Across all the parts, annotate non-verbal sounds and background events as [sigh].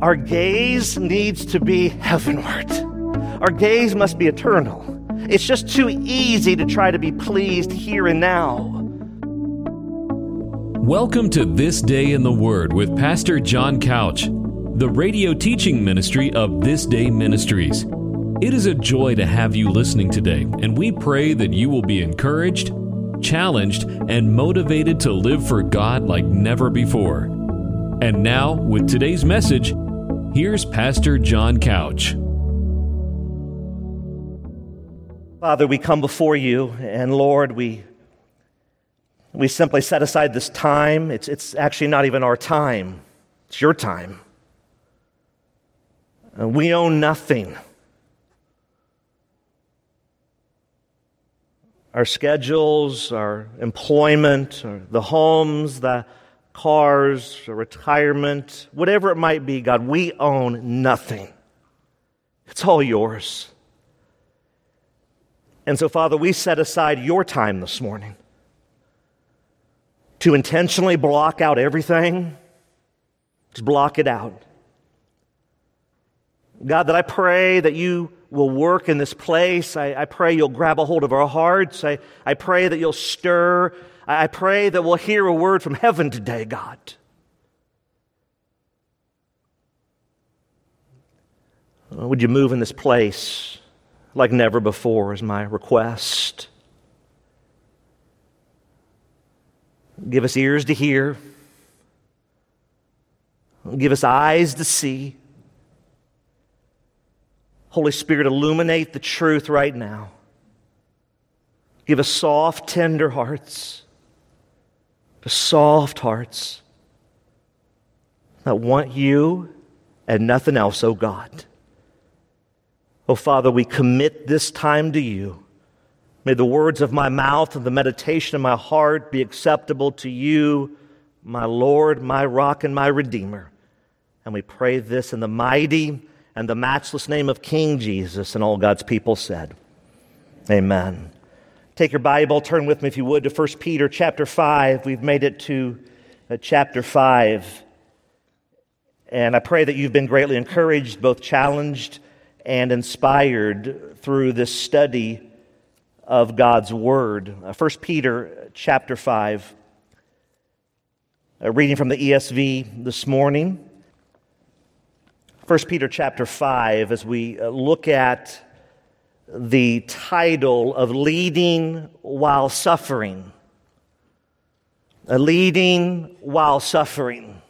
our gaze needs to be heavenward. Our gaze must be eternal. It's just too easy to try to be pleased here and now. Welcome to This Day in the Word with Pastor John Couch, the radio teaching ministry of This Day Ministries. It is a joy to have you listening today, and we pray that you will be encouraged, challenged, and motivated to live for God like never before. And now, with today's message, here's Pastor John Couch. Father, we come before you, and Lord, we, we simply set aside this time. It's, it's actually not even our time, it's your time. We own nothing. Our schedules, our employment, or the homes, the cars, retirement, whatever it might be, God, we own nothing. It's all yours. And so, Father, we set aside your time this morning to intentionally block out everything. Just block it out. God, that I pray that you will work in this place. I, I pray you'll grab a hold of our hearts. I, I pray that you'll stir. I, pray that we'll hear a word from heaven today, God. Uh, would you move in this place? like never before, is my request. Give us ears to hear, give us eyes to see. Holy Spirit, illuminate the truth right now. Give us soft, tender hearts, soft hearts that want you and nothing else, oh God. Oh, Father, we commit this time to you. May the words of my mouth and the meditation of my heart be acceptable to you, my Lord, my rock, and my Redeemer. And we pray this in the mighty and the matchless name of King Jesus, and all God's people said, Amen. Take your Bible, turn with me, if you would, to 1 Peter chapter 5. We've made it to uh, chapter 5. And I pray that you've been greatly encouraged, both challenged and inspired through this study of God's Word. Uh, 1 Peter chapter 5, uh, reading from the ESV this morning. 1 Peter chapter 5, as we uh, look at the title of Leading While Suffering. A leading while suffering.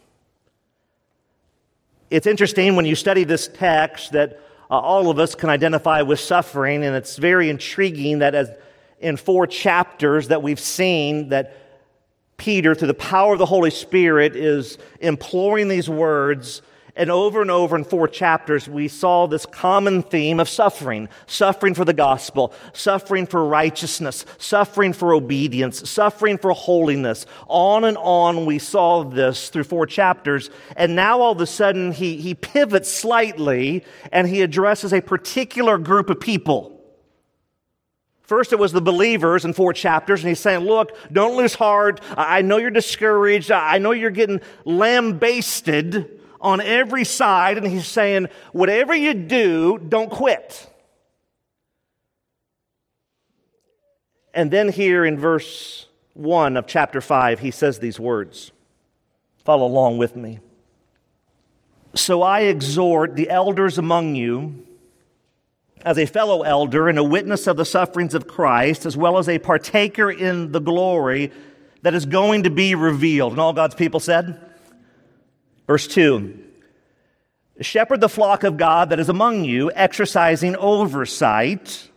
It's interesting when you study this text that uh, all of us can identify with suffering, and it's very intriguing that as in four chapters that we've seen that Peter, through the power of the Holy Spirit, is imploring these words and over and over in four chapters, we saw this common theme of suffering suffering for the gospel, suffering for righteousness, suffering for obedience, suffering for holiness. On and on, we saw this through four chapters. And now all of a sudden, he, he pivots slightly and he addresses a particular group of people. First, it was the believers in four chapters, and he's saying, Look, don't lose heart. I know you're discouraged. I know you're getting lambasted on every side, and he's saying, whatever you do, don't quit. And then here in verse 1 of chapter 5, he says these words. Follow along with me. So I exhort the elders among you, as a fellow elder and a witness of the sufferings of Christ, as well as a partaker in the glory that is going to be revealed. And all God's people said, Verse 2 Shepherd the flock of God that is among you, exercising oversight,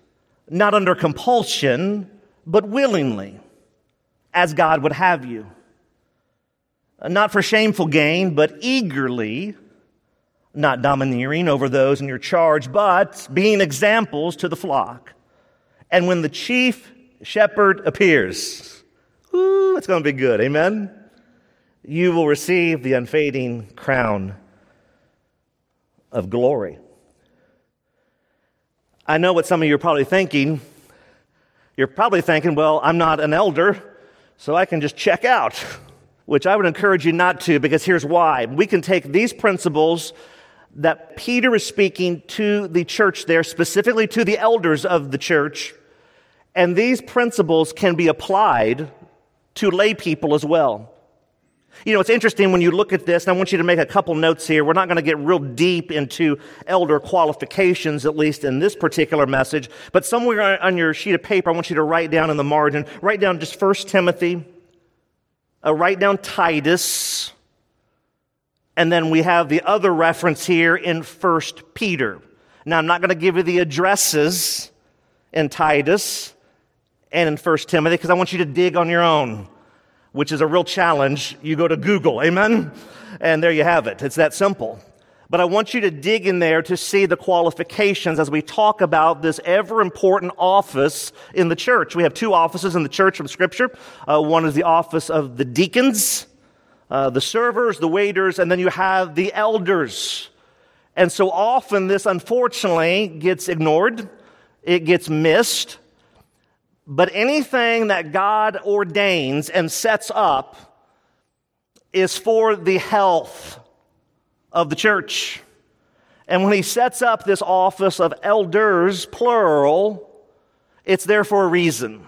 not under compulsion, but willingly, as God would have you. Not for shameful gain, but eagerly, not domineering over those in your charge, but being examples to the flock. And when the chief shepherd appears, ooh, it's going to be good. Amen? You will receive the unfading crown of glory. I know what some of you are probably thinking. You're probably thinking, well, I'm not an elder, so I can just check out, which I would encourage you not to because here's why. We can take these principles that Peter is speaking to the church there, specifically to the elders of the church, and these principles can be applied to lay people as well. You know, it's interesting when you look at this, and I want you to make a couple notes here. We're not going to get real deep into elder qualifications, at least in this particular message, but somewhere on your sheet of paper, I want you to write down in the margin, write down just First Timothy, uh, write down Titus, and then we have the other reference here in First Peter. Now, I'm not going to give you the addresses in Titus and in First Timothy because I want you to dig on your own which is a real challenge, you go to Google. Amen? And there you have it. It's that simple. But I want you to dig in there to see the qualifications as we talk about this ever important office in the church. We have two offices in the church from Scripture. Uh, one is the office of the deacons, uh, the servers, the waiters, and then you have the elders. And so often this unfortunately gets ignored, it gets missed. But anything that God ordains and sets up is for the health of the church. And when he sets up this office of elders, plural, it's there for a reason.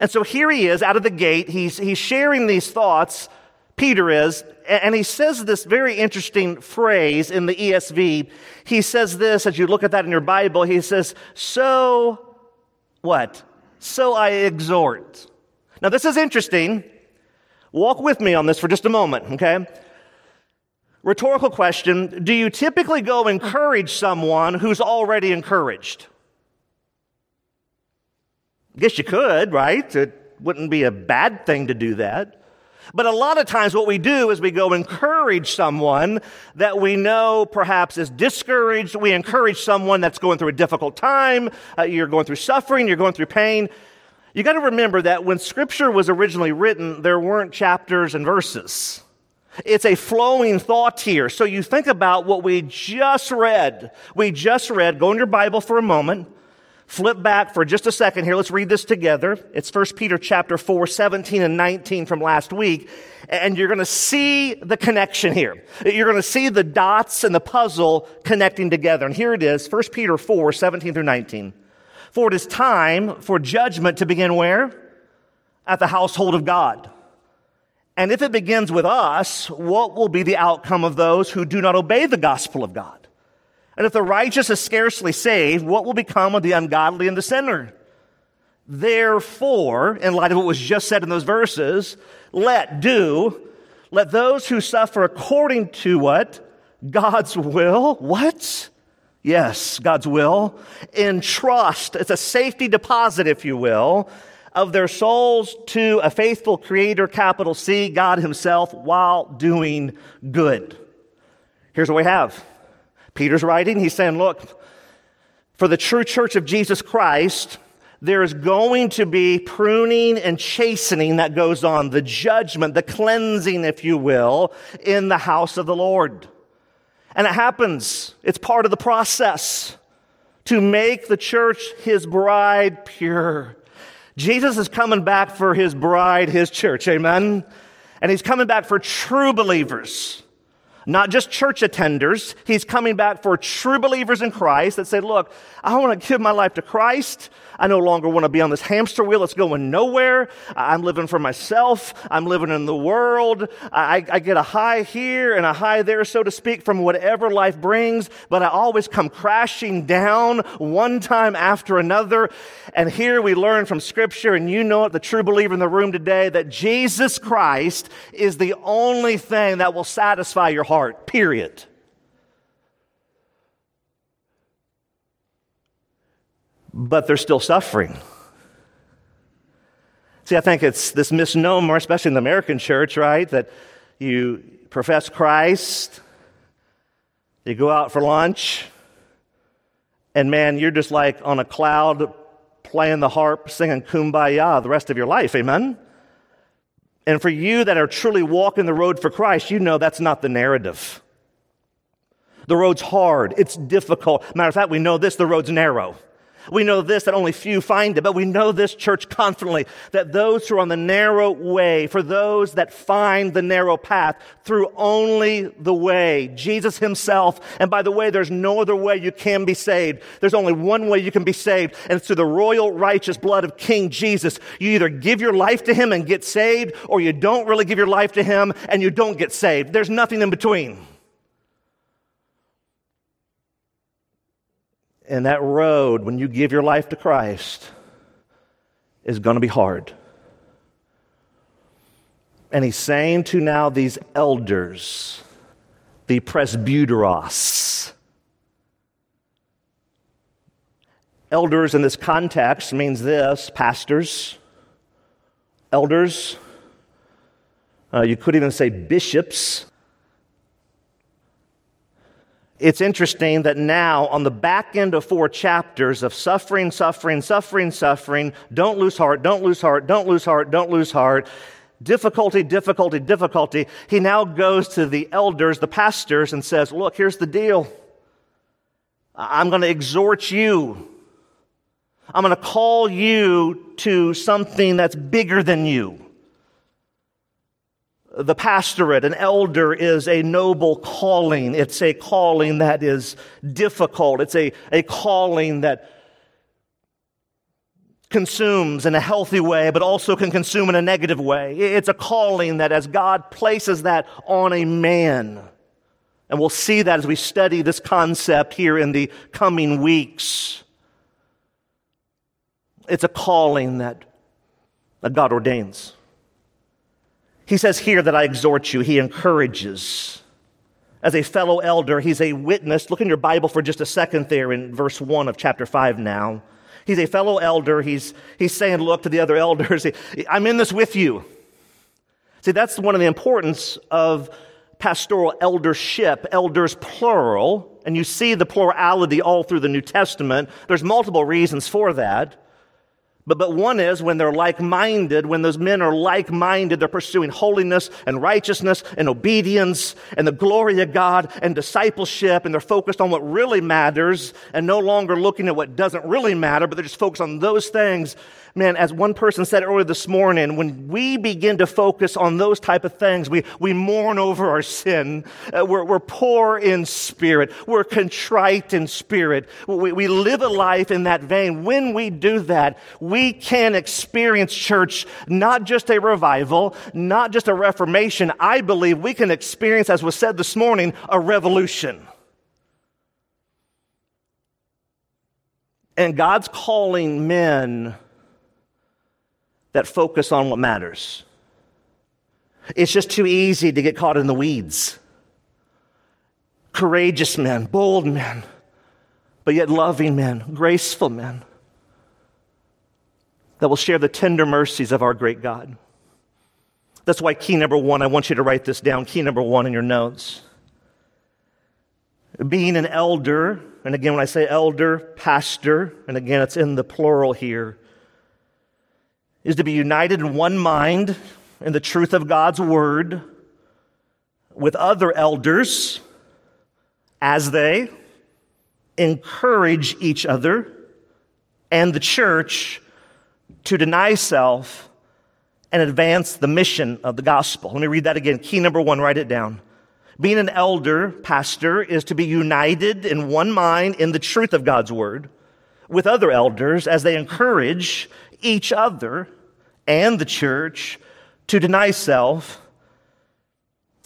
And so here he is out of the gate. He's, he's sharing these thoughts, Peter is, and he says this very interesting phrase in the ESV. He says this, as you look at that in your Bible, he says, So what? So I exhort. Now, this is interesting. Walk with me on this for just a moment, okay? Rhetorical question Do you typically go encourage someone who's already encouraged? I Guess you could, right? It wouldn't be a bad thing to do that. But a lot of times what we do is we go encourage someone that we know perhaps is discouraged. We encourage someone that's going through a difficult time. Uh, you're going through suffering. You're going through pain. You got to remember that when scripture was originally written, there weren't chapters and verses. It's a flowing thought here. So you think about what we just read. We just read, go in your Bible for a moment. Flip back for just a second here. Let's read this together. It's 1 Peter chapter 4, 17 and 19 from last week. And you're going to see the connection here. You're going to see the dots and the puzzle connecting together. And here it is, 1 Peter 4, 17 through 19. For it is time for judgment to begin where? At the household of God. And if it begins with us, what will be the outcome of those who do not obey the gospel of God? And if the righteous is scarcely saved, what will become of the ungodly and the sinner? Therefore, in light of what was just said in those verses, let do, let those who suffer according to what? God's will. What? Yes, God's will. Entrust. It's a safety deposit, if you will, of their souls to a faithful creator, capital C, God himself, while doing good. Here's what we have. Peter's writing, he's saying, look, for the true church of Jesus Christ, there is going to be pruning and chastening that goes on, the judgment, the cleansing, if you will, in the house of the Lord. And it happens. It's part of the process to make the church his bride pure. Jesus is coming back for his bride, his church. Amen. And he's coming back for true believers. Not just church attenders. He's coming back for true believers in Christ that say, look, I want to give my life to Christ. I no longer want to be on this hamster wheel that's going nowhere. I'm living for myself. I'm living in the world. I, I, get a high here and a high there, so to speak, from whatever life brings, but I always come crashing down one time after another. And here we learn from scripture, and you know it, the true believer in the room today, that Jesus Christ is the only thing that will satisfy your heart, period. But they're still suffering. See, I think it's this misnomer, especially in the American church, right? That you profess Christ, you go out for lunch, and man, you're just like on a cloud playing the harp, singing kumbaya the rest of your life. Amen? And for you that are truly walking the road for Christ, you know that's not the narrative. The road's hard, it's difficult. Matter of fact, we know this the road's narrow. We know this that only few find it, but we know this church confidently that those who are on the narrow way, for those that find the narrow path through only the way, Jesus himself. And by the way, there's no other way you can be saved. There's only one way you can be saved, and it's through the royal righteous blood of King Jesus. You either give your life to him and get saved, or you don't really give your life to him and you don't get saved. There's nothing in between. And that road, when you give your life to Christ, is going to be hard. And he's saying to now these elders, the presbyteros. Elders in this context means this pastors, elders. Uh, you could even say bishops. It's interesting that now, on the back end of four chapters of suffering, suffering, suffering, suffering, don't lose heart, don't lose heart, don't lose heart, don't lose heart, difficulty, difficulty, difficulty, he now goes to the elders, the pastors, and says, Look, here's the deal. I'm going to exhort you. I'm going to call you to something that's bigger than you the pastorate, an elder, is a noble calling. It's a calling that is difficult. It's a, a calling that consumes in a healthy way, but also can consume in a negative way. It's a calling that as God places that on a man, and we'll see that as we study this concept here in the coming weeks. It's a calling that, that God ordains. He says here that I exhort you, he encourages. As a fellow elder, he's a witness. Look in your Bible for just a second there in verse 1 of chapter 5 now. He's a fellow elder. He's, he's saying, Look to the other [laughs] elders, I'm in this with you. See, that's one of the importance of pastoral eldership, elders plural, and you see the plurality all through the New Testament. There's multiple reasons for that. But, but one is when they're like minded, when those men are like minded, they're pursuing holiness and righteousness and obedience and the glory of God and discipleship, and they're focused on what really matters and no longer looking at what doesn't really matter, but they're just focused on those things man, as one person said earlier this morning, when we begin to focus on those type of things, we, we mourn over our sin. Uh, we're, we're poor in spirit. We're contrite in spirit. We, we live a life in that vein. When we do that, we can experience church, not just a revival, not just a reformation. I believe we can experience, as was said this morning, a revolution. And God's calling men that focus on what matters. It's just too easy to get caught in the weeds. Courageous men, bold men, but yet loving men, graceful men that will share the tender mercies of our great God. That's why key number one, I want you to write this down. Key number one in your notes. Being an elder, and again, when I say elder, pastor, and again, it's in the plural here, is to be united in one mind in the truth of God's word with other elders as they encourage each other and the church to deny self and advance the mission of the gospel. Let me read that again. Key number one, write it down. Being an elder, pastor, is to be united in one mind in the truth of God's word with other elders as they encourage each other and the church to deny self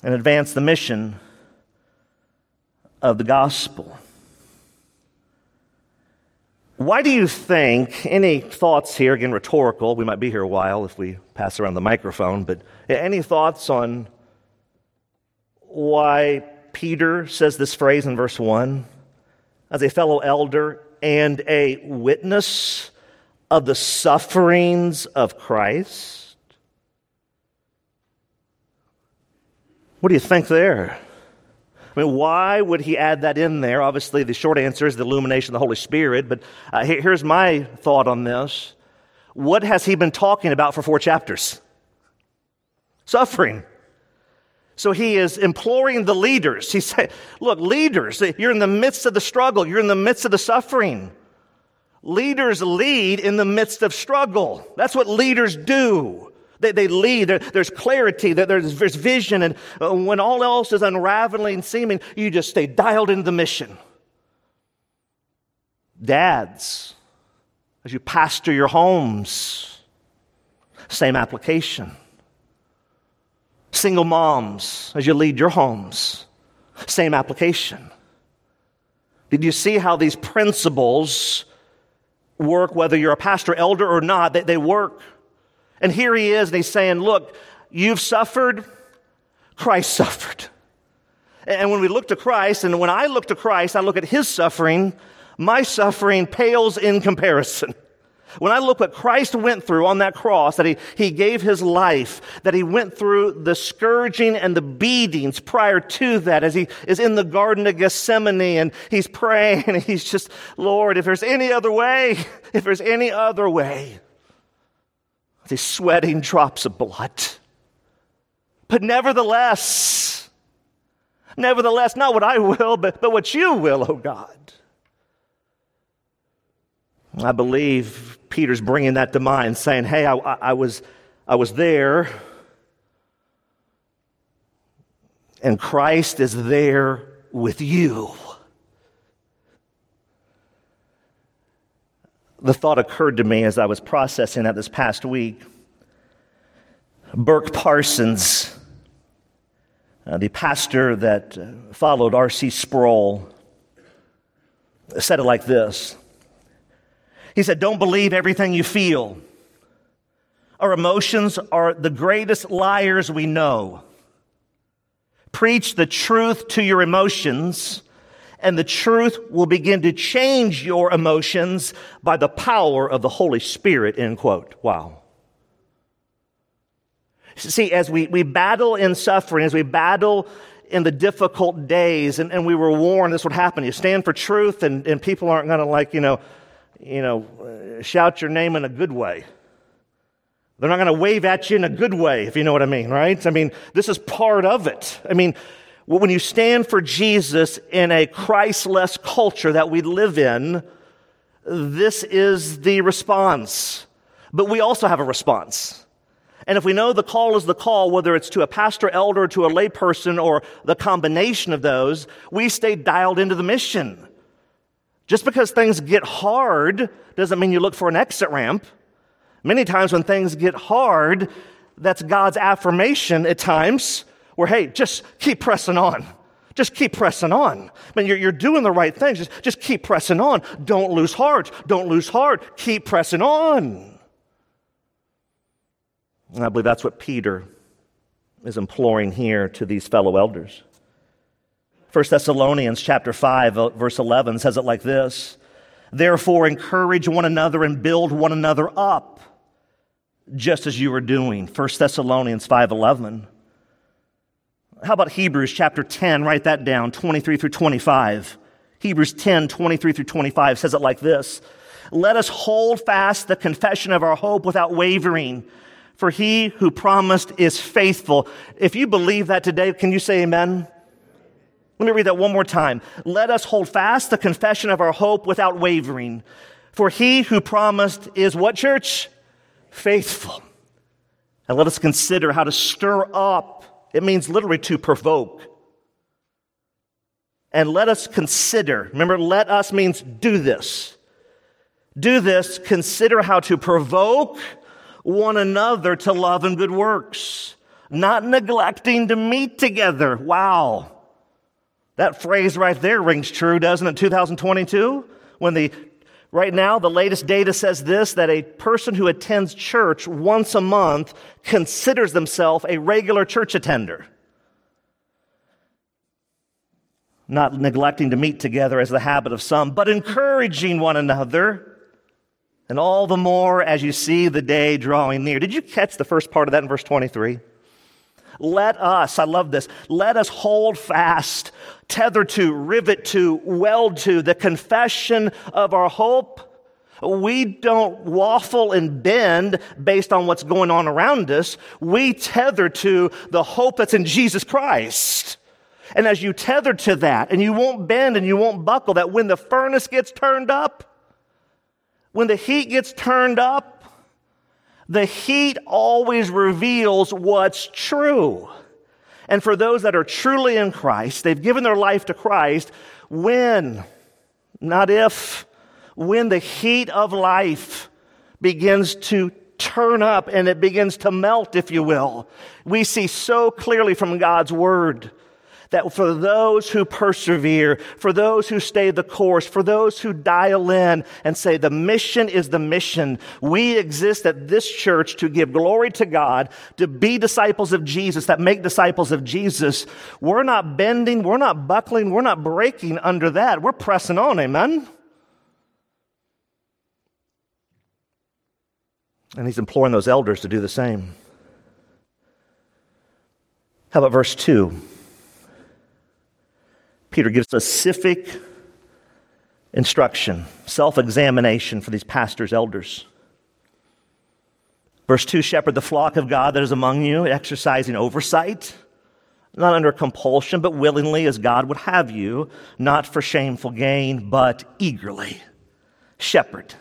and advance the mission of the gospel. Why do you think, any thoughts here, again, rhetorical, we might be here a while if we pass around the microphone, but any thoughts on why Peter says this phrase in verse 1 as a fellow elder and a witness of the sufferings of Christ? What do you think there? I mean, why would he add that in there? Obviously, the short answer is the illumination of the Holy Spirit, but uh, here's my thought on this. What has he been talking about for four chapters? Suffering. So he is imploring the leaders. He said, Look, leaders, you're in the midst of the struggle, you're in the midst of the suffering. Leaders lead in the midst of struggle. That's what leaders do. They, they lead. There, there's clarity. There's, there's vision. And uh, when all else is unraveling, seeming, you just stay dialed into the mission. Dads, as you pastor your homes, same application. Single moms, as you lead your homes, same application. Did you see how these principles work, whether you're a pastor, elder, or not? They, they work. And here he is, and he's saying, Look, you've suffered, Christ suffered. And when we look to Christ, and when I look to Christ, I look at his suffering, my suffering pales in comparison. When I look what Christ went through on that cross, that he, he gave his life, that he went through the scourging and the beatings prior to that, as he is in the Garden of Gethsemane and he's praying and he's just, Lord, if there's any other way, [laughs] if there's any other way, these sweating drops of blood. But nevertheless, nevertheless, not what I will, but, but what you will, O oh God. I believe Peter's bringing that to mind, saying, Hey, I, I, was, I was there, and Christ is there with you. The thought occurred to me as I was processing that this past week. Burk Parsons, uh, the pastor that uh, followed R.C. Sproul, said it like this he said, Don't believe everything you feel. Our emotions are the greatest liars we know. Preach the truth to your emotions, and the truth will begin to change your emotions by the power of the Holy Spirit. End quote. Wow. See, as we, we battle in suffering, as we battle in the difficult days, and, and we were warned this would happen. You stand for truth, and, and people aren't going to, like, you know, you know, uh, shout your name in a good way. They're not going to wave at you in a good way, if you know what I mean, right? I mean, this is part of it. I mean, when you stand for Jesus in a Christless culture that we live in, this is the response. But we also have a response. And if we know the call is the call, whether it's to a pastor, elder, to a layperson, or the combination of those, we stay dialed into the mission. Just because things get hard doesn't mean you look for an exit ramp. Many times when things get hard, that's God's affirmation at times where, hey, just keep pressing on. Just keep pressing on. I mean, you're, you're doing the right things. Just, just keep pressing on. Don't lose heart. Don't lose heart. Keep pressing on. And I believe that's what Peter is imploring here to these fellow elders. 1 Thessalonians chapter 5 uh, verse 11 says it like this. Therefore encourage one another and build one another up just as you are doing. 1 Thessalonians 5:11. How about Hebrews chapter 10? Write that down, 23 through 25. Hebrews 10, 23 through 25 says it like this. Let us hold fast the confession of our hope without wavering, for he who promised is faithful. If you believe that today, can you say amen? Let me read that one more time. Let us hold fast the confession of our hope without wavering. For he who promised is what church? Faithful. And let us consider how to stir up. It means literally to provoke. And let us consider. Remember, let us means do this. Do this. Consider how to provoke one another to love and good works. Not neglecting to meet together. Wow. That phrase right there rings true, doesn't it? 2022? When the, right now, the latest data says this, that a person who attends church once a month considers themselves a regular church attender. Not neglecting to meet together as the habit of some, but encouraging one another. And all the more as you see the day drawing near. Did you catch the first part of that in verse 23? Let us, I love this, let us hold fast, tether to, rivet to, weld to the confession of our hope. We don't waffle and bend based on what's going on around us. We tether to the hope that's in Jesus Christ. And as you tether to that, and you won't bend and you won't buckle, that when the furnace gets turned up, when the heat gets turned up, the heat always reveals what's true. And for those that are truly in Christ, they've given their life to Christ, when, not if, when the heat of life begins to turn up and it begins to melt, if you will, we see so clearly from God's word that for those who persevere, for those who stay the course, for those who dial in and say the mission is the mission, we exist at this church to give glory to God, to be disciples of Jesus, that make disciples of Jesus. We're not bending, we're not buckling, we're not breaking under that. We're pressing on, amen? And he's imploring those elders to do the same. How about verse 2? Peter gives specific instruction, self examination for these pastors, elders. Verse 2 Shepherd the flock of God that is among you, exercising oversight, not under compulsion, but willingly as God would have you, not for shameful gain, but eagerly. Shepherd.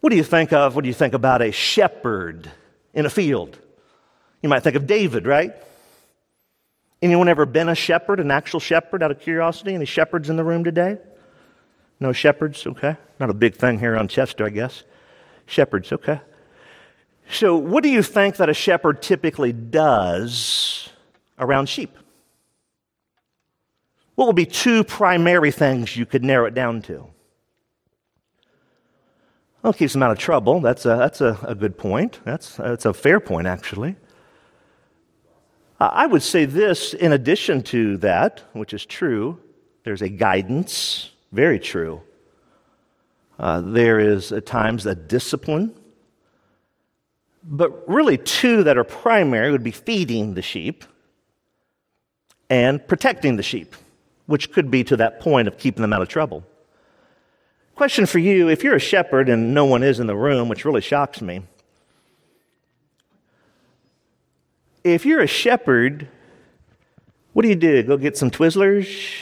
What do you think of? What do you think about a shepherd in a field? You might think of David, right? Anyone ever been a shepherd, an actual shepherd, out of curiosity? Any shepherds in the room today? No shepherds? Okay. Not a big thing here on Chester, I guess. Shepherds, okay. So, what do you think that a shepherd typically does around sheep? What would be two primary things you could narrow it down to? Well, keeps them out of trouble. That's a, that's a, a good point. That's, that's a fair point, actually. I would say this in addition to that, which is true, there's a guidance, very true. Uh, there is at times a discipline. But really, two that are primary would be feeding the sheep and protecting the sheep, which could be to that point of keeping them out of trouble. Question for you if you're a shepherd and no one is in the room, which really shocks me, if you're a shepherd, what do you do? Go get some Twizzlers?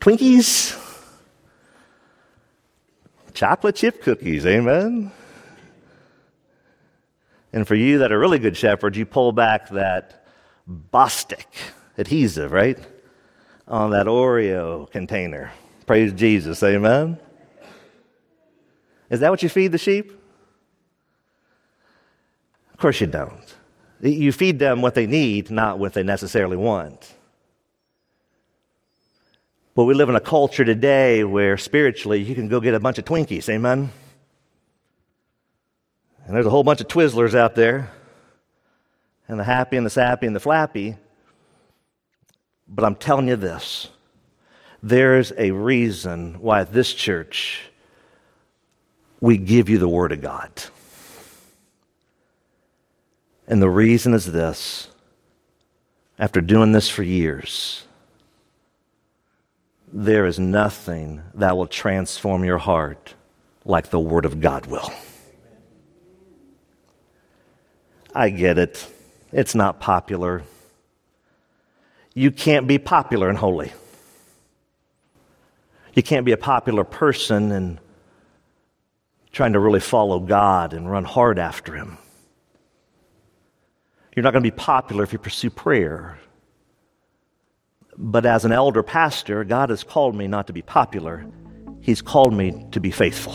Twinkies? Chocolate chip cookies, amen? And for you that are really good shepherds, you pull back that Bostik adhesive, right? On that Oreo container. Praise Jesus, amen? Is that what you feed the sheep? Of course you don't. You feed them what they need, not what they necessarily want. But we live in a culture today where spiritually you can go get a bunch of Twinkies, amen? And there's a whole bunch of Twizzlers out there, and the happy and the sappy and the flappy. But I'm telling you this there's a reason why at this church we give you the Word of God. And the reason is this after doing this for years, there is nothing that will transform your heart like the Word of God will. I get it. It's not popular. You can't be popular and holy. You can't be a popular person and trying to really follow God and run hard after Him. You're not going to be popular if you pursue prayer. But as an elder pastor, God has called me not to be popular, He's called me to be faithful.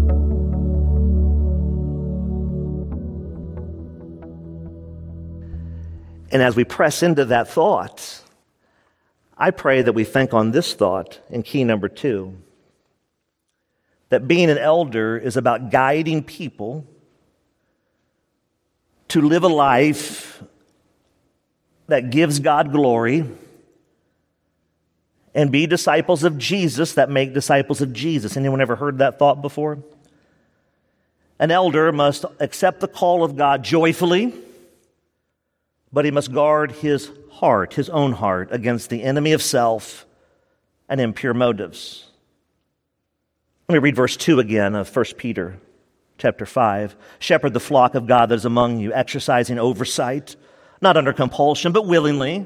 And as we press into that thought, I pray that we think on this thought in key number two that being an elder is about guiding people to live a life that gives God glory and be disciples of Jesus that make disciples of Jesus. Anyone ever heard that thought before? An elder must accept the call of God joyfully, but he must guard his heart, his own heart, against the enemy of self and impure motives. Let me read verse 2 again of 1 Peter chapter 5. Shepherd the flock of God that is among you, exercising oversight, not under compulsion, but willingly,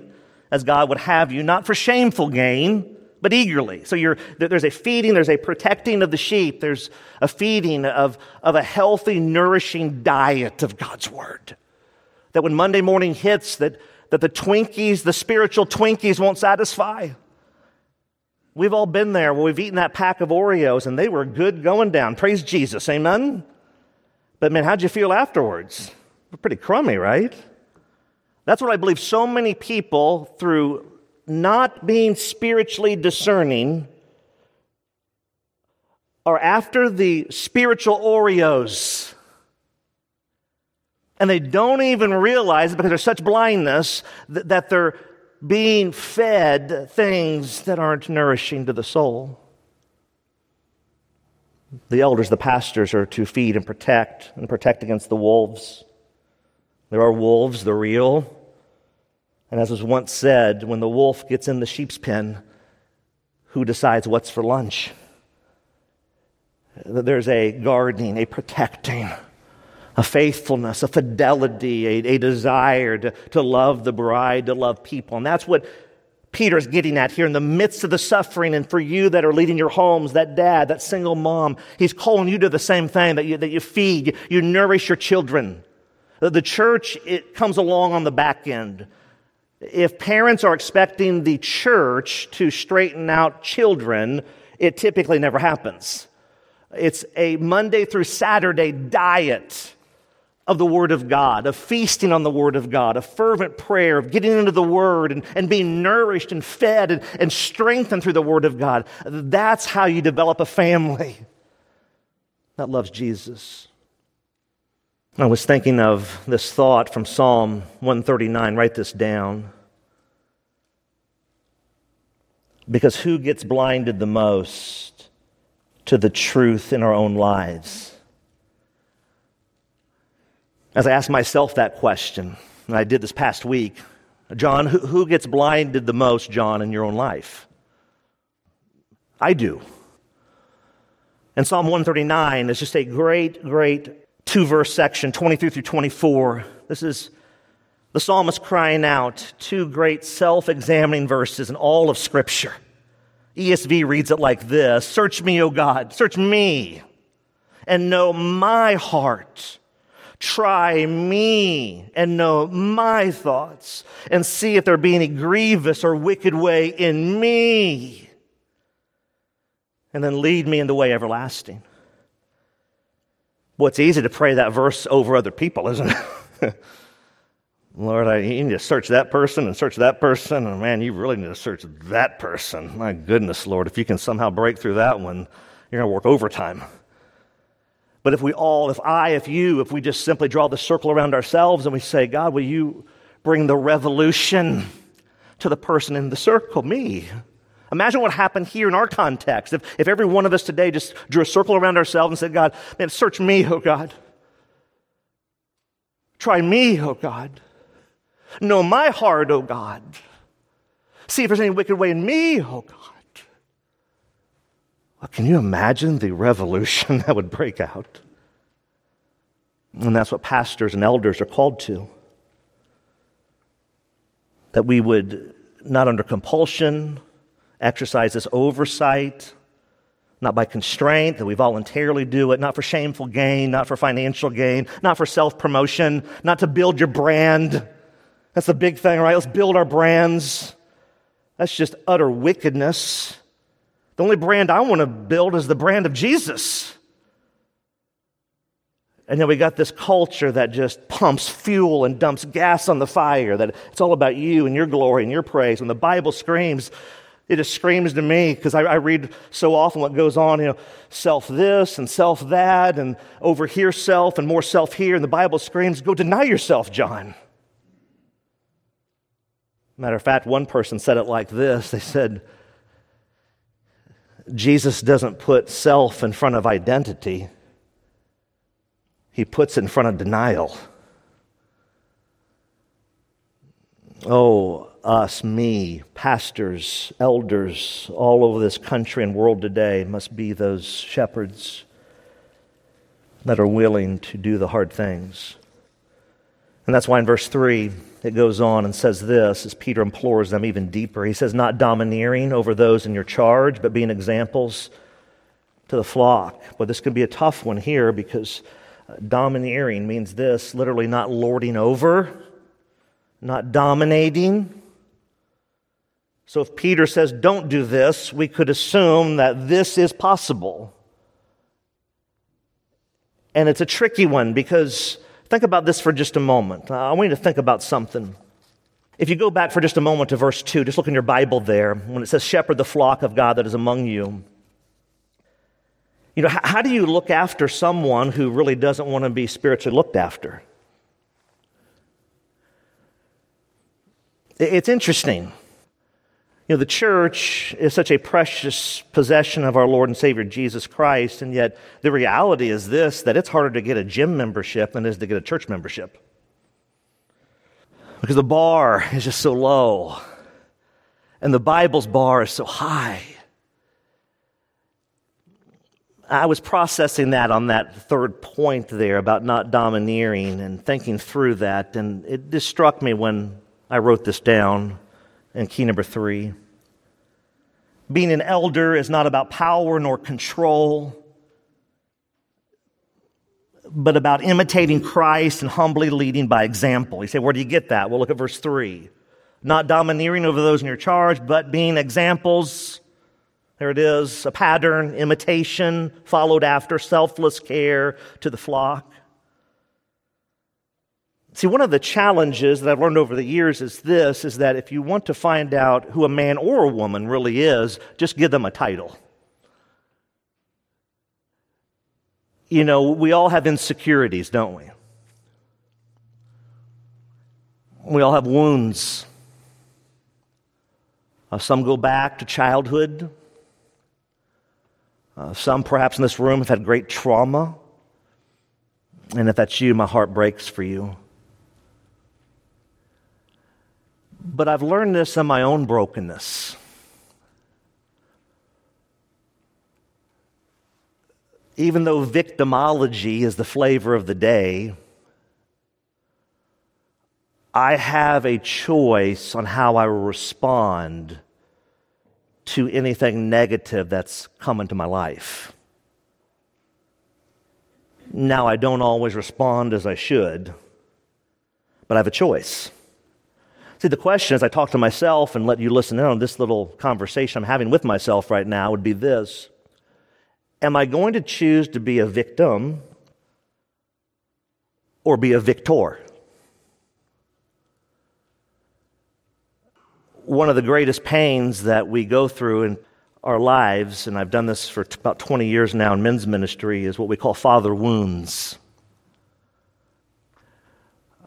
as God would have you, not for shameful gain, but eagerly. So there's a feeding, there's a protecting of the sheep, there's a feeding of, of a healthy, nourishing diet of God's word. That when Monday morning hits, that, that the Twinkies, the spiritual Twinkies won't satisfy. We've all been there where we've eaten that pack of Oreos and they were good going down. Praise Jesus. Amen? But man, how'd you feel afterwards? Pretty crummy, right? That's what I believe so many people, through not being spiritually discerning, are after the spiritual Oreos. And they don't even realize it because there's such blindness that, that they're being fed things that aren't nourishing to the soul. The elders, the pastors, are to feed and protect and protect against the wolves. There are wolves, they're real. And as was once said, when the wolf gets in the sheep's pen, who decides what's for lunch? There's a guarding, a protecting a faithfulness, a fidelity, a, a desire to, to love the bride, to love people. And that's what Peter's getting at here in the midst of the suffering. And for you that are leading your homes, that dad, that single mom, he's calling you to the same thing that you, that you feed, you, you nourish your children. The church, it comes along on the back end. If parents are expecting the church to straighten out children, it typically never happens. It's a Monday through Saturday diet of the Word of God, of feasting on the Word of God, of fervent prayer, of getting into the Word and, and being nourished and fed and, and strengthened through the Word of God. That's how you develop a family that loves Jesus. I was thinking of this thought from Psalm 139. Write this down. Because who gets blinded the most to the truth in our own lives? As I asked myself that question, and I did this past week, John, who, who gets blinded the most, John, in your own life? I do. And Psalm 139 is just a great, great two verse section, 23 through 24. This is the psalmist crying out two great self examining verses in all of Scripture. ESV reads it like this Search me, O God, search me, and know my heart. Try me and know my thoughts and see if there be any grievous or wicked way in me. And then lead me in the way everlasting. Well, it's easy to pray that verse over other people, isn't it? [laughs] Lord, I, need to search that person and search that person. And man, you really need to search that person. My goodness, Lord, if you can somehow break through that one, you're going to work overtime. But if we all, if I, if you, if we just simply draw the circle around ourselves and we say, God, will you bring the revolution to the person in the circle, me? Imagine what happened here in our context. If, if every one of us today just drew a circle around ourselves and said, God, man, search me, oh God. Try me, oh God. Know my heart, oh God. See if there's any wicked way in me, oh God. Can you imagine the revolution [laughs] that would break out? And that's what pastors and elders are called to. That we would, not under compulsion, exercise this oversight, not by constraint, that we voluntarily do it, not for shameful gain, not for financial gain, not for self promotion, not to build your brand. That's the big thing, right? Let's build our brands. That's just utter wickedness. The only brand I want to build is the brand of Jesus. And then we got this culture that just pumps fuel and dumps gas on the fire, that it's all about you and your glory and your praise. When the Bible screams, it just screams to me because I, I, read so often what goes on, you know, self this and self that, and over here self and more self here. And the Bible screams, go deny yourself, John. Matter of fact, one person said it like this they said, Jesus doesn't put self in front of identity, he puts it in front of denial. Oh, us, me, pastors, elders all over this country and world today must be those shepherds that are willing to do the hard things. And that's why in verse 3, it goes on and says this as Peter implores them even deeper. He says, Not domineering over those in your charge, but being examples to the flock. But this could be a tough one here because uh, domineering means this literally not lording over, not dominating. So if Peter says, Don't do this, we could assume that this is possible. And it's a tricky one because think about this for just a moment. Uh, I want you to think about something. If you go back for just a moment to verse 2, just look in your Bible there, when it says, Shepherd the flock of God that is among you. You know, how do you look after someone who really doesn't want to be spiritually looked after? It's interesting. You know, the church is such a precious possession of our Lord and Savior Jesus Christ, and yet the reality is this that it's harder to get a gym membership than it is to get a church membership. Because the bar is just so low, and the Bible's bar is so high. I was processing that on that third point there about not domineering and thinking through that, and it just struck me when I wrote this down. And key number three being an elder is not about power nor control, but about imitating Christ and humbly leading by example. You say, where do you get that? Well, look at verse three. Not domineering over those in your charge, but being examples. There it is, a pattern, imitation, followed after, selfless care to the flock. See, one of the challenges that I've learned over the years is this is that if you want to find out who a man or a woman really is, just give them a title. You know, we all have insecurities, don't we? We all have wounds. Uh, some go back to childhood. Uh, some, perhaps in this room, have had great trauma. And if that's you, my heart breaks for you. But I've learned this in my own brokenness. Even though victimology is the flavor of the day, I have a choice on how I will respond to anything negative that's come into my life. Now, I don't always respond as I should, but I have a choice. See, the question as I talk to myself and let you listen in on this little conversation I'm having with myself right now would be this Am I going to choose to be a victim or be a victor? One of the greatest pains that we go through in our lives, and I've done this for t- about 20 years now in men's ministry, is what we call father wounds.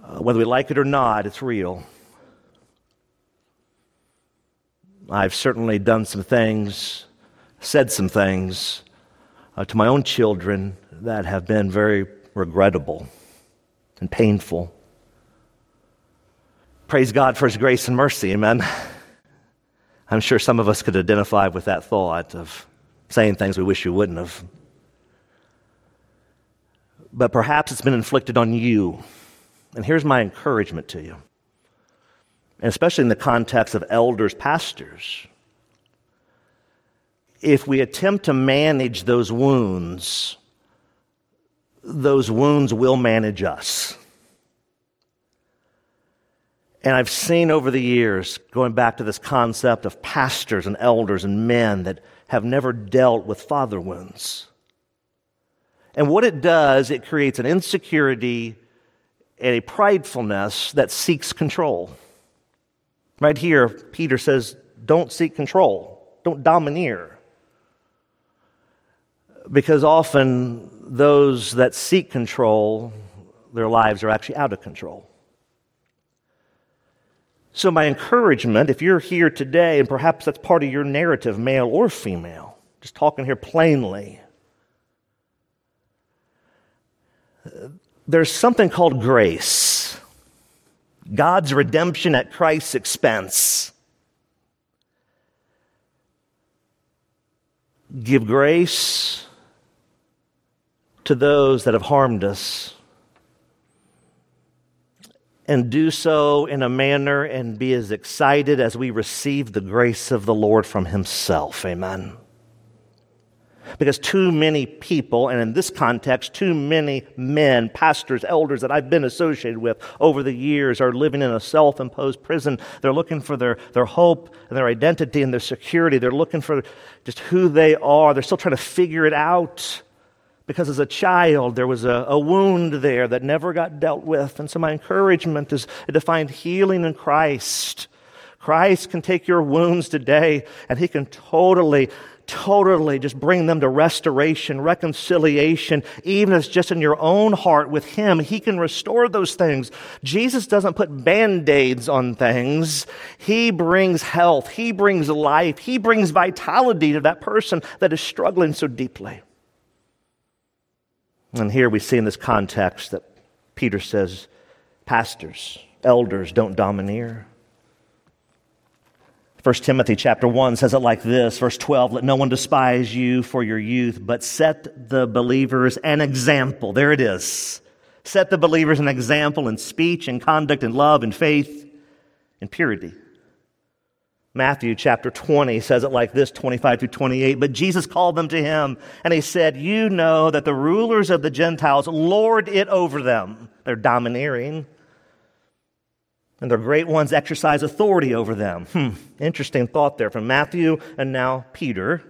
Uh, whether we like it or not, it's real. I've certainly done some things, said some things uh, to my own children that have been very regrettable and painful. Praise God for His grace and mercy, amen. [laughs] I'm sure some of us could identify with that thought of saying things we wish we wouldn't have. But perhaps it's been inflicted on you. And here's my encouragement to you and especially in the context of elders, pastors, if we attempt to manage those wounds, those wounds will manage us. And I've seen over the years, going back to this concept of pastors and elders and men that have never dealt with father wounds. And what it does, it creates an insecurity and a pridefulness that seeks control. Right here, Peter says, don't seek control, don't domineer. Because often those that seek control, their lives are actually out of control. So, my encouragement, if you're here today, and perhaps that's part of your narrative, male or female, Just talking here plainly. There's something called grace. God's redemption at Christ's expense. Give grace to those that have harmed us and do so in a manner and be as excited as we receive the grace of the Lord from Himself. Amen. Because too many people, and in this context, too many men, pastors, elders that I've been associated with over the years are living in a self imposed prison. They're looking for their, their hope and their identity and their security. They're looking for just who they are. They're still trying to figure it out because as a child there was a, a, wound there that never got dealt with. And so my encouragement is to find healing in Christ. Christ can take your wounds today and he can totally, totally just bring them to restoration, reconciliation, even if it's just in your own heart with him. He can restore those things. Jesus doesn't put band-aids on things. He brings health. He brings life. He brings vitality to that person that is struggling so deeply. And here we see in this context that Peter says, pastors, elders don't domineer. 1 Timothy chapter 1 says it like this, verse 12, let no one despise you for your youth, but set the believers an example. There it is. Set the believers an example in speech and conduct and love and faith and purity. Matthew chapter 20 says it like this 25 through 28. But Jesus called them to him, and he said, You know that the rulers of the Gentiles lord it over them. They're domineering. And their great ones exercise authority over them. Hmm, interesting thought there from Matthew and now Peter.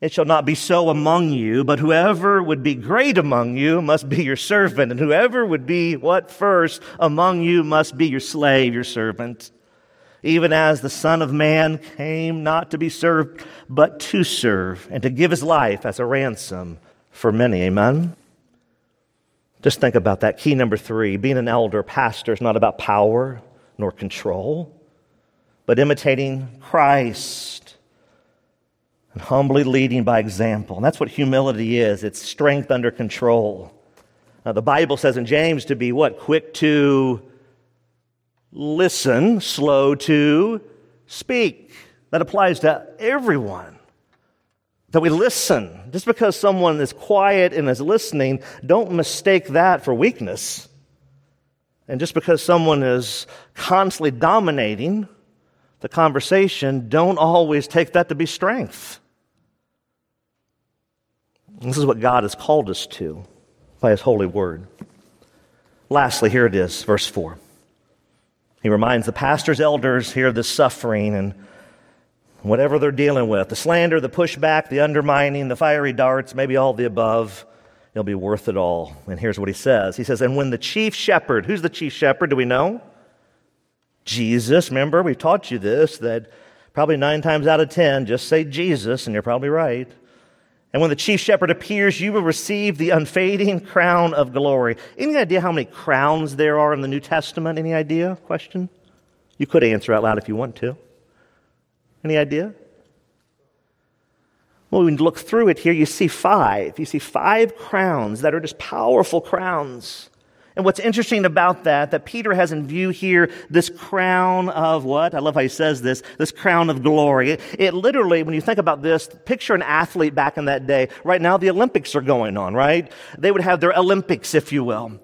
It shall not be so among you, but whoever would be great among you must be your servant, and whoever would be what first among you must be your slave, your servant even as the Son of Man came not to be served, but to serve, and to give his life as a ransom for many. Amen? Just think about that. Key number three being an elder, pastor, is not about power nor control, but imitating Christ and humbly leading by example. And that's what humility is it's strength under control. Now, the Bible says in James to be what? Quick to listen, slow to speak. That applies to everyone. That we listen. Just because someone is quiet and is listening, don't mistake that for weakness. And just because someone is constantly dominating the conversation, don't always take that to be strength. This is what God has called us to by His holy word. Lastly, here it is, verse 4. He reminds the pastors, elders here of the suffering and whatever they're dealing with the slander, the pushback, the undermining, the fiery darts, maybe all the above. It'll be worth it all. And here's what he says He says, And when the chief shepherd, who's the chief shepherd? Do we know? Jesus. Remember, we taught you this that probably nine times out of ten, just say Jesus, and you're probably right. And when the chief shepherd appears, you will receive the unfading crown of glory. Any idea how many crowns there are in the New Testament? Any idea? Question? You could answer out loud if you want to. Any idea? Well, when you look through it here, you see five. You see five crowns that are just powerful crowns. And what's interesting about that, that Peter has in view here this crown of what? I love how he says this, this crown of glory. It, it, literally, when you think about this, picture an athlete back in that day. Right now, the Olympics are going on, right? They would have their Olympics, if you will.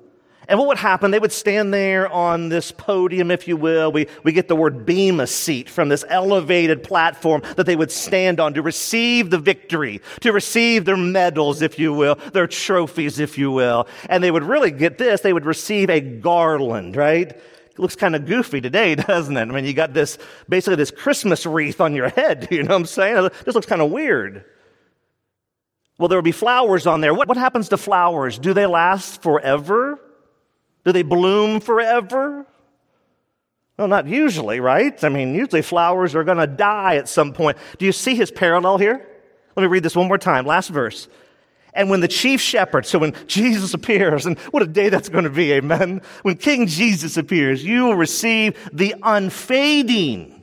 And what would happen? They would stand there on this podium, if you will. We, we get the word bema seat from this elevated platform that they would stand on to receive the victory, to receive their medals, if you will, their trophies, if you will. And they would really get this. They would receive a garland, right? It looks kind of goofy today, [laughs] doesn't it? I mean, you got this, basically this Christmas wreath on your head. [laughs] You know what I'm saying? This looks kind of weird. Well, there would be flowers on there. What, what happens to flowers? Do they last forever? Do they bloom forever? Well, not usually, right? I mean, usually flowers are going to die at some point. Do you see his parallel here? Let me read this one more time. Last verse. And when the chief shepherd, so when Jesus appears, and what a day that's going to be, amen? When King Jesus appears, you will receive the unfading,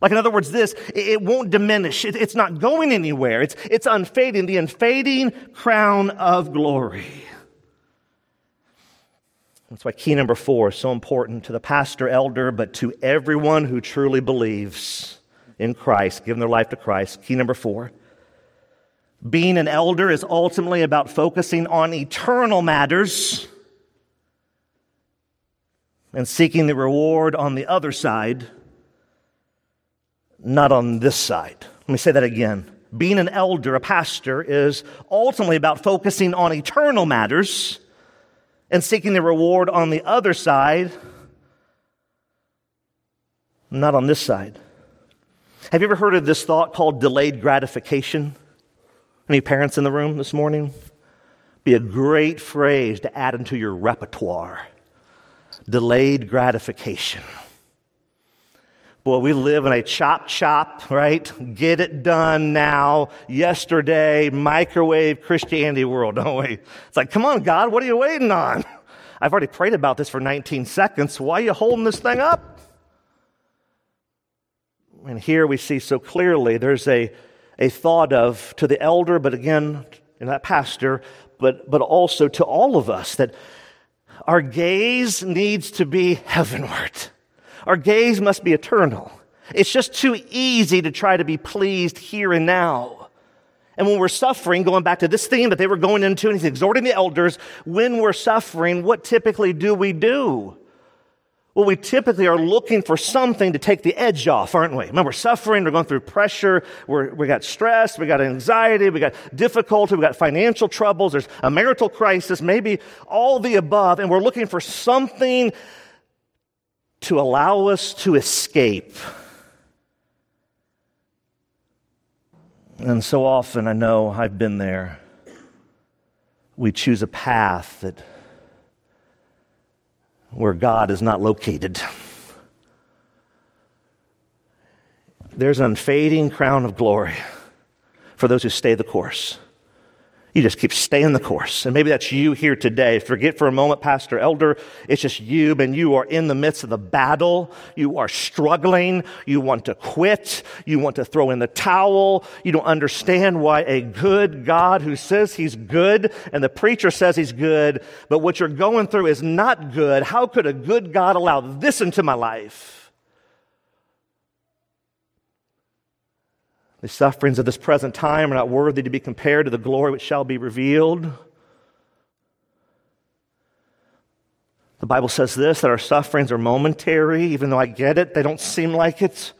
Like, in other words, this, it won't diminish. it's not going anywhere. It's, it's unfading, the unfading crown of glory. That's why key number four is so important to the pastor, elder, but to everyone who truly believes in Christ, giving their life to Christ. Key number four. Being an elder is ultimately about focusing on eternal matters and seeking the reward on the other side, not on this side. Let me say that again. Being an elder, a pastor, is ultimately about focusing on eternal matters and seeking the reward on the other side, not on this side. Have you ever heard of this thought called delayed gratification? Any parents in the room this morning? Be a great phrase to add into your repertoire delayed gratification. Boy, we live in a chop chop, right? Get it done now, yesterday, microwave Christianity world, [laughs] don't we? It's like, come on, God, what are you waiting on? [laughs] I've already prayed about this for 19 seconds. Why are you holding this thing up? And here we see so clearly there's a, a thought of to the elder, but again, in that pastor, but, but also to all of us that our gaze needs to be [laughs] heavenward. Our gaze must be eternal. It's just too easy to try to be pleased here and now. And when we're suffering, going back to this theme that they were going into, and he's exhorting the elders, when we're suffering, what typically do we do? Well, we typically are looking for something to take the edge off, aren't we? Remember, we're suffering, we're going through pressure, we're, we got stress, we got anxiety, we got difficulty, we got financial troubles, there's a marital crisis, maybe all the above, and we're looking for something to allow us to escape. And so often, I know I've been there, we choose a path that where God is not located. There's an unfading crown of glory for those who stay the course. You just keep staying the course. And maybe that's you here today. Forget for a moment, Pastor Elder. It's just you, and you are in the midst of the battle. You are struggling. You want to quit. You want to throw in the towel. You don't understand why a good God who says he's good and the preacher says he's good, but what you're going through is not good. How could a good God allow this into my life? The sufferings of this present time are not worthy to be compared to the glory which shall be revealed. The Bible says this that our sufferings are momentary, even though I get it, they don't seem like it.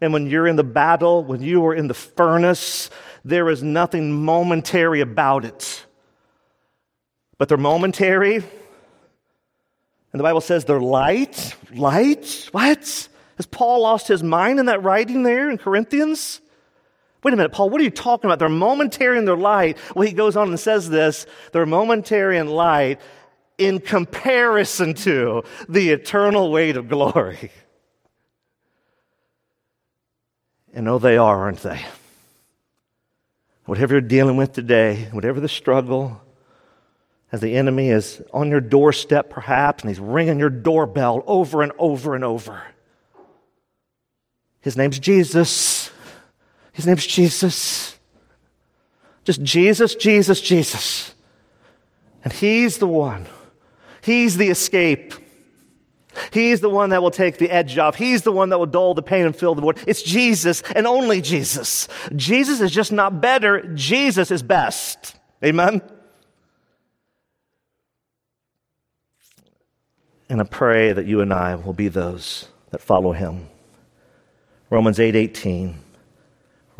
And when you're in the battle, when you are in the furnace, there is nothing momentary about it. But they're momentary. And the Bible says they're light. Light? What? Has Paul lost his mind in that writing there in Corinthians? Wait a minute, Paul, what are you talking about? They're momentary in their light. Well, he goes on and says this they're momentary in light in comparison to the eternal weight of glory. And oh, they are, aren't they? Whatever you're dealing with today, whatever the struggle, as the enemy is on your doorstep perhaps, and he's ringing your doorbell over and over and over. His name's Jesus. His name's Jesus. Just Jesus, Jesus, Jesus. And He's the one. He's the escape. He's the one that will take the edge off. He's the one that will dull the pain and fill the void. It's Jesus and only Jesus. Jesus is just not better. Jesus is best. Amen? And I pray that you and I will be those that follow him. Romans 8 18.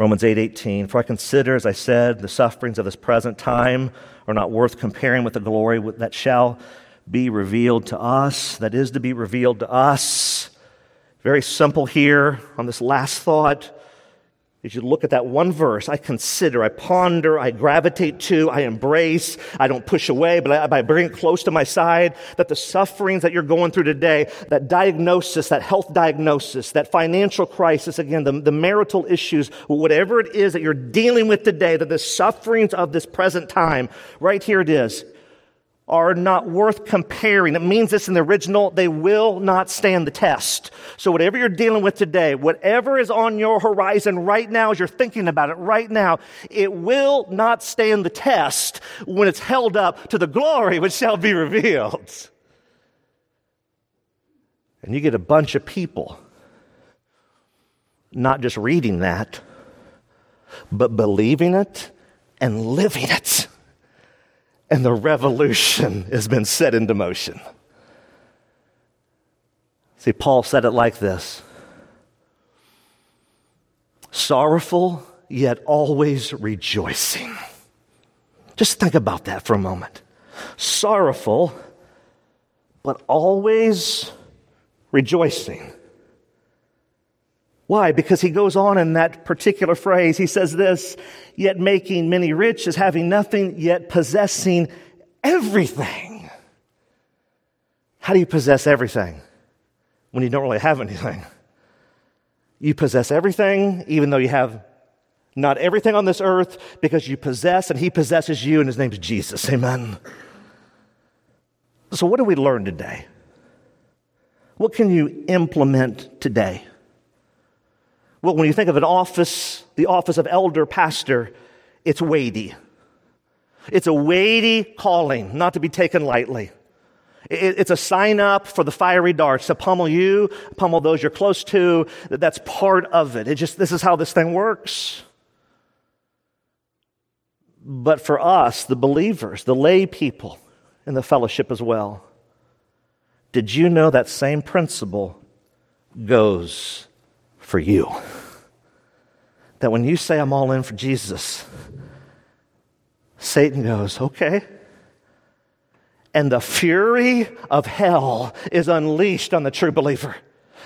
Romans 8:18 For I consider as I said the sufferings of this present time are not worth comparing with the glory that shall be revealed to us that is to be revealed to us. Very simple here on this last thought as you look at that one verse, I consider, I ponder, I gravitate to, I embrace, I don't push away, but I, I, bring it close to my side, that the sufferings that you're going through today, that diagnosis, that health diagnosis, that financial crisis, again, the, the marital issues, whatever it is that you're dealing with today, that the sufferings of this present time, right here it is, are not worth comparing. It means this in the original, they will not stand the test. So whatever you're dealing with today, whatever is on your horizon right now as you're thinking about it right now, it will not stand the test when it's held up to the glory which shall be revealed. And you get a bunch of people not just reading that, but believing it and living it. And the revolution has been set into motion. See, Paul said it like this sorrowful, yet always rejoicing. Just think about that for a moment. Sorrowful, but always rejoicing. Why? Because he goes on in that particular phrase. He says this, yet making many rich is having nothing, yet possessing everything. How do you possess everything when you don't really have anything? You possess everything, even though you have not everything on this earth, because you possess and he possesses you, and his name is Jesus. Amen. So, what do we learn today? What can you implement today? Well, when you think of an office, the office of elder pastor, it's weighty. It's a weighty calling, not to be taken lightly. It's a sign up for the fiery darts to pummel you, pummel those you're close to. That's part of it. It just, this is how this thing works. But for us, the believers, the lay people in the fellowship as well, did you know that same principle goes for you. That when you say, I'm all in for Jesus, Satan goes, okay. And the fury of hell is unleashed on the true believer.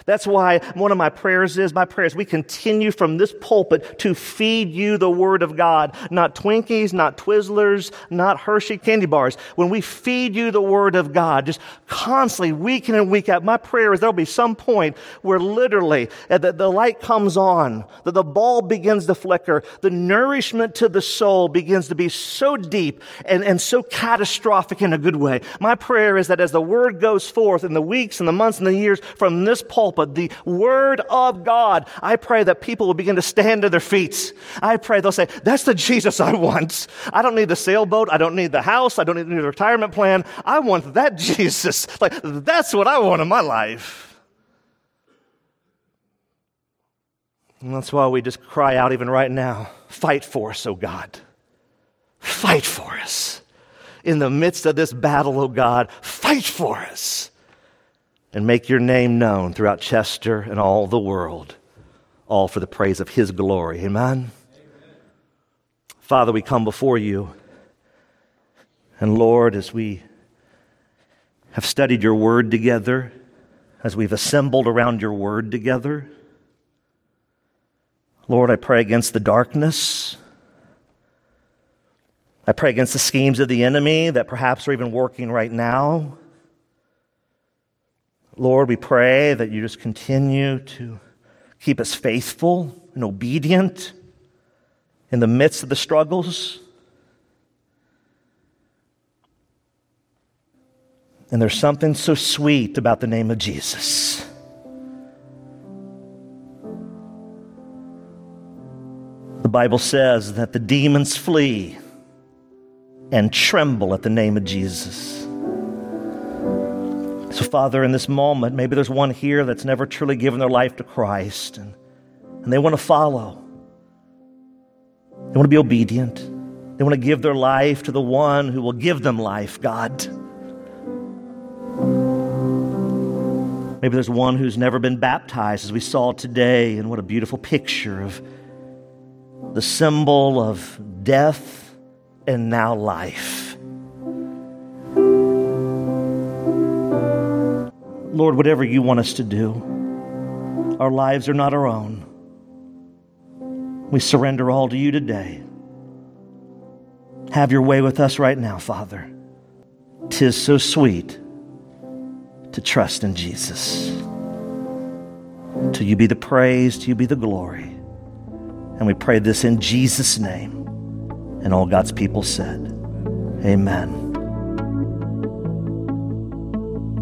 That's why one of my prayers is my prayers. We continue from this pulpit to feed you the Word of God. Not Twinkies, not Twizzlers, not Hershey candy bars. When we feed you the Word of God, just constantly, week in and week out, my prayer is there'll be some point where literally uh, the, the light comes on, that the bulb begins to flicker, the nourishment to the soul begins to be so deep and, and so catastrophic in a good way. My prayer is that as the Word goes forth in the weeks and the months and the years from this pulpit, but the Word of God. I pray that people will begin to stand to their feet. I pray they'll say, That's the Jesus I want. I don't need the sailboat. I don't need the house. I don't need the retirement plan. I want that [laughs] Jesus. Like, that's what I want in my life. And that's why we just cry out, even right now, fight for us, O God. Fight for us. In the midst of this battle, O God, fight for us and make your name known throughout Chester and all the world, all for the praise of His glory. Amen? Amen. Father, we come before you. And Lord, as we have studied your word together, as we've assembled around your word together, Lord, I pray against the darkness. I pray against the schemes of the enemy that perhaps are even working right now. Lord, we pray that you just continue to keep us faithful and obedient in the midst of the struggles. And there's something so sweet about the name of Jesus. The Bible says that the demons flee and tremble at the name of Jesus. So, Father, in this moment, maybe there's one here that's never truly given their life to Christ and, and they want to follow. They want to be obedient. They want to give their life to the one who will give them life, God. Maybe there's one who's never been baptized, as we saw today, and what a beautiful picture of the symbol of death and now life. Lord, whatever you want us to do, our lives are not our own. We surrender all to you today. Have your way with us right now, Father. Tis so sweet to trust in Jesus. To you be the praise, to you be the glory. And we pray this in Jesus' name. And all God's people said, Amen.